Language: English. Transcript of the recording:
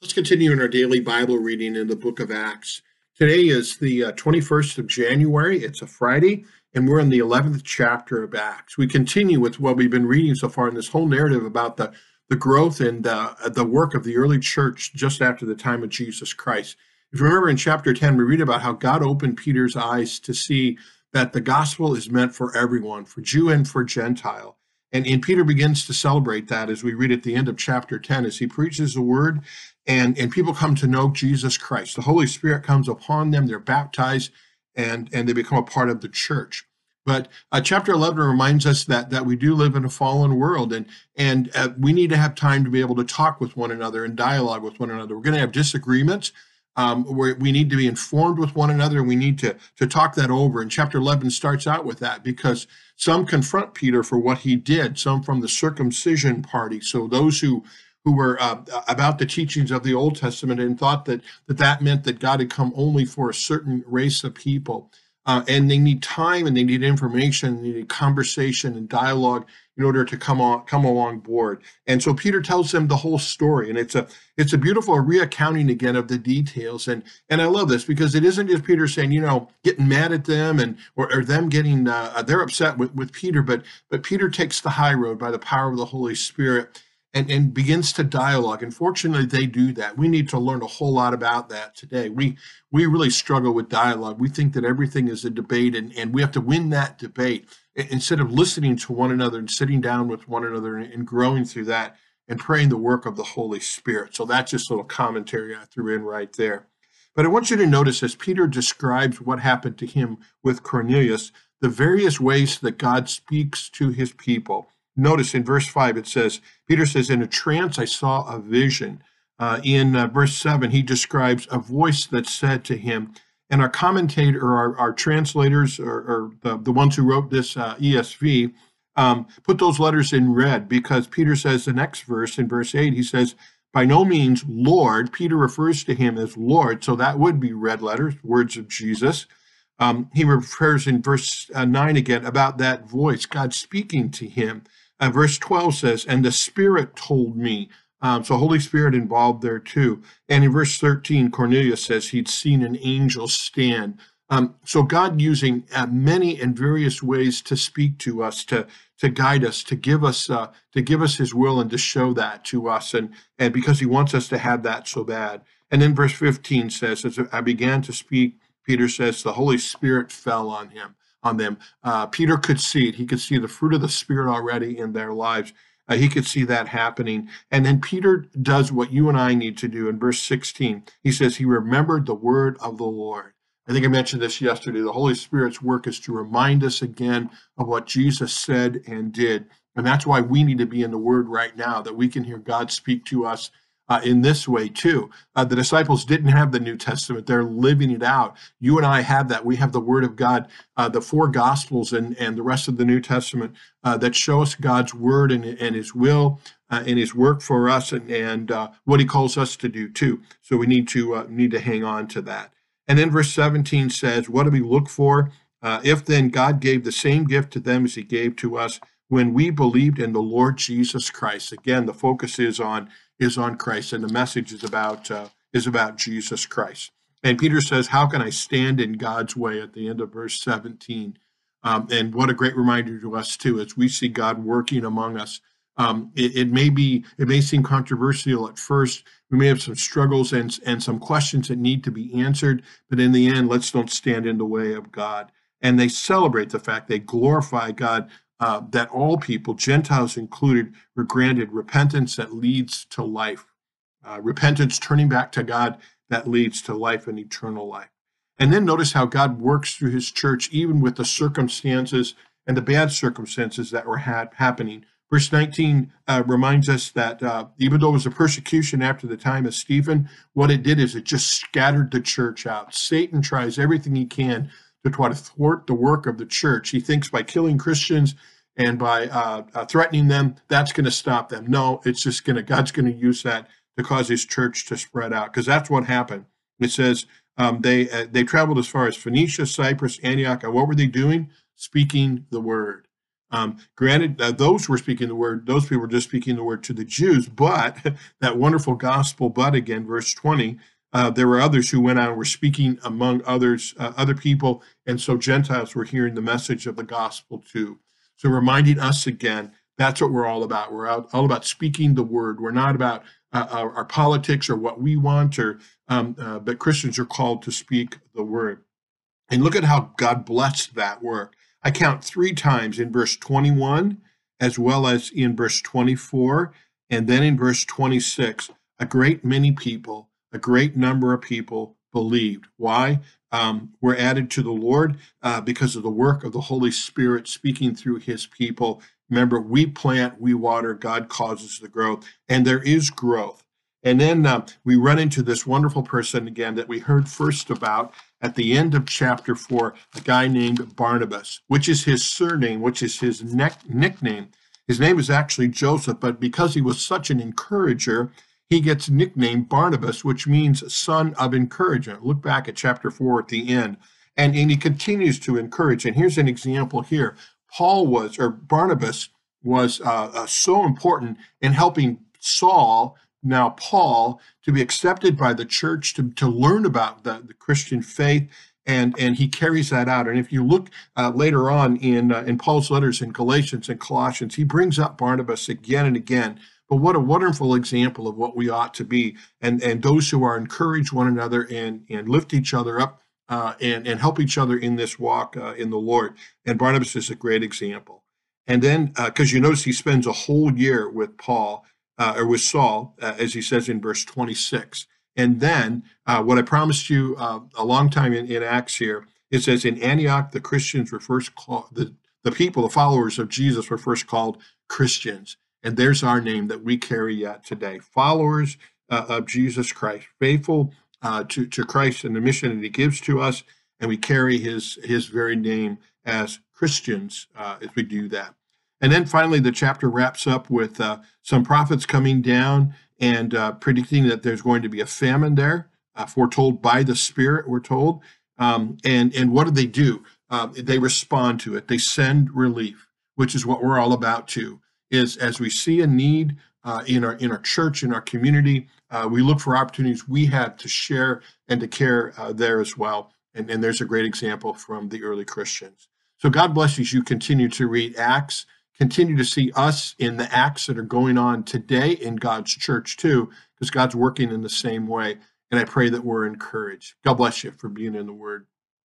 Let's continue in our daily Bible reading in the book of Acts. Today is the uh, 21st of January. It's a Friday, and we're in the 11th chapter of Acts. We continue with what we've been reading so far in this whole narrative about the, the growth and uh, the work of the early church just after the time of Jesus Christ. If you remember in chapter 10, we read about how God opened Peter's eyes to see that the gospel is meant for everyone, for Jew and for Gentile. And, and Peter begins to celebrate that as we read at the end of chapter 10, as he preaches the word and, and people come to know Jesus Christ. The Holy Spirit comes upon them, they're baptized, and, and they become a part of the church. But uh, chapter 11 reminds us that, that we do live in a fallen world and, and uh, we need to have time to be able to talk with one another and dialogue with one another. We're going to have disagreements. Um, we need to be informed with one another and we need to, to talk that over. And chapter 11 starts out with that because some confront Peter for what he did, some from the circumcision party. So those who who were uh, about the teachings of the Old Testament and thought that, that that meant that God had come only for a certain race of people. Uh, and they need time and they need information, and they need conversation and dialogue in order to come on come along board. And so Peter tells them the whole story, and it's a it's a beautiful reaccounting again of the details. And and I love this because it isn't just Peter saying you know getting mad at them and or, or them getting uh, they're upset with, with Peter, but but Peter takes the high road by the power of the Holy Spirit and, and begins to dialogue. And fortunately, they do that. We need to learn a whole lot about that today. We we really struggle with dialogue. We think that everything is a debate, and, and we have to win that debate instead of listening to one another and sitting down with one another and, growing through that and praying the work of the Holy Spirit. So that's just a little commentary I threw in right there. But I want you to notice as Peter describes what happened to him with Cornelius, the various ways that God speaks to his people notice in verse 5 it says peter says in a trance i saw a vision uh, in uh, verse 7 he describes a voice that said to him and our commentator or our, our translators or, or, the, the ones who wrote this uh, esv um, put those letters in red because peter says the next verse in verse 8 he says by no means lord peter refers to him as lord so that would be red letters words of jesus um, he refers in verse uh, 9 again about that voice god speaking to him uh, verse 12 says, And the Spirit told me. Um, so Holy Spirit involved there too. And in verse 13, Cornelius says he'd seen an angel stand. Um, so God using uh, many and various ways to speak to us, to to guide us, to give us uh, to give us His will, and to show that to us, and and because He wants us to have that so bad. And then verse 15 says, as I began to speak, Peter says the Holy Spirit fell on him on them. Uh, Peter could see it. He could see the fruit of the Spirit already in their lives. Uh, he could see that happening. And then Peter does what you and I need to do in verse 16. He says, He remembered the word of the Lord. I think I mentioned this yesterday. The Holy Spirit's work is to remind us again of what Jesus said and did. And that's why we need to be in the Word right now, that we can hear God speak to us uh, in this way too. Uh, the disciples didn't have the New Testament; they're living it out. You and I have that. We have the Word of God, uh, the four Gospels, and and the rest of the New Testament uh, that show us God's Word and and His will uh, and His work for us, and and uh, what He calls us to do too. So we need to need to hang on to that. And then verse 17 says, "What do we look for? if then God gave the same gift to them as He gave to us." When we believed in the Lord Jesus Christ, again, the focus is on is on Christ, and the message is about uh, is about Jesus Christ. And Peter says, "How can I stand in God's way?" At the end of verse 17, um, and what a great reminder to us too, as we see God working among us. Um, it, it, may be, it may seem controversial at first. We may have some struggles and and some questions that need to be answered, but in the end, let's don't stand in the way of God. And they celebrate the fact they glorify God uh, that all people, Gentiles included, were granted repentance that leads to life. Uh, repentance, turning back to God, that leads to life and eternal life. And then notice how God works through his church, even with the circumstances and the bad circumstances that were ha- happening. Verse 19 uh, reminds us that uh, even though it was a persecution after the time of Stephen, what it did is it just scattered the church out. Satan tries everything he can to try to thwart the work of the church. He thinks by killing Christians and by uh, uh, threatening them, that's going to stop them. No, it's just going to, God's going to use that to cause his church to spread out because that's what happened. It says um, they, uh, they traveled as far as Phoenicia, Cyprus, Antioch. And what were they doing? Speaking the word. Um, granted, uh, those were speaking the word, those people were just speaking the word to the Jews, but that wonderful gospel, but again, verse 20, uh, there were others who went out and were speaking among others, uh, other people, and so Gentiles were hearing the message of the gospel too. So reminding us again, that's what we're all about. We're out, all about speaking the word. We're not about uh, our, our, politics or what we want, or um, uh, but Christians are called to speak the word. And look at how God blessed that work. I count three times in verse 21, as well as in verse 24, and then in verse 26. A great many people, a great number of people believed. Why? Um, were added to the Lord uh, because of the work of the Holy Spirit speaking through his people. Remember, we plant, we water, God causes the growth, and there is growth. And then uh, we run into this wonderful person again that we heard first about at the end of chapter 4, a guy named Barnabas, which is his surname, which is his nickname. His name is actually Joseph, but because he was such an encourager, he gets nicknamed Barnabas, which means son of encouragement. Look back at chapter 4 at the end. And, and he continues to encourage. And here's an example here. Paul was, or Barnabas was uh, uh, so important in helping Saul now Paul to be accepted by the church to, to learn about the, the Christian faith and and he carries that out. And if you look uh, later on in uh, in Paul's letters in Galatians and Colossians, he brings up Barnabas again and again. But what a wonderful example of what we ought to be, and and those who are encourage one another and and lift each other up uh, and and help each other in this walk uh, in the Lord. And Barnabas is a great example. And then because uh, you notice he spends a whole year with Paul uh, or with Saul, uh, as he says in verse 26. And then, uh, what I promised you a long time in, in Acts here, it says in Antioch, the Christians were first called, the, the people, the followers of Jesus were first called Christians. And there's our name that we carry yet today followers uh, of Jesus Christ, faithful uh, to, to Christ and the mission that he gives to us. And we carry his, his very name as Christians as we do that. And then finally, the chapter wraps up with uh, some prophets coming down and uh, predicting that there's going to be a famine there, uh, foretold by the Spirit, we're told. Um, and, and what do they do? They respond to it. They send relief, which is what we're all about too. Is as we see a need uh, in our in our church, in our community, uh, we look for opportunities we have to share and to care uh, there as well. And, and there's a great example from the early Christians. So God bless you as you continue to read Acts continue to see us in the acts that are going on today in God's church too, because God's working in the same way. And I pray that we're encouraged. God bless you for being in the Word.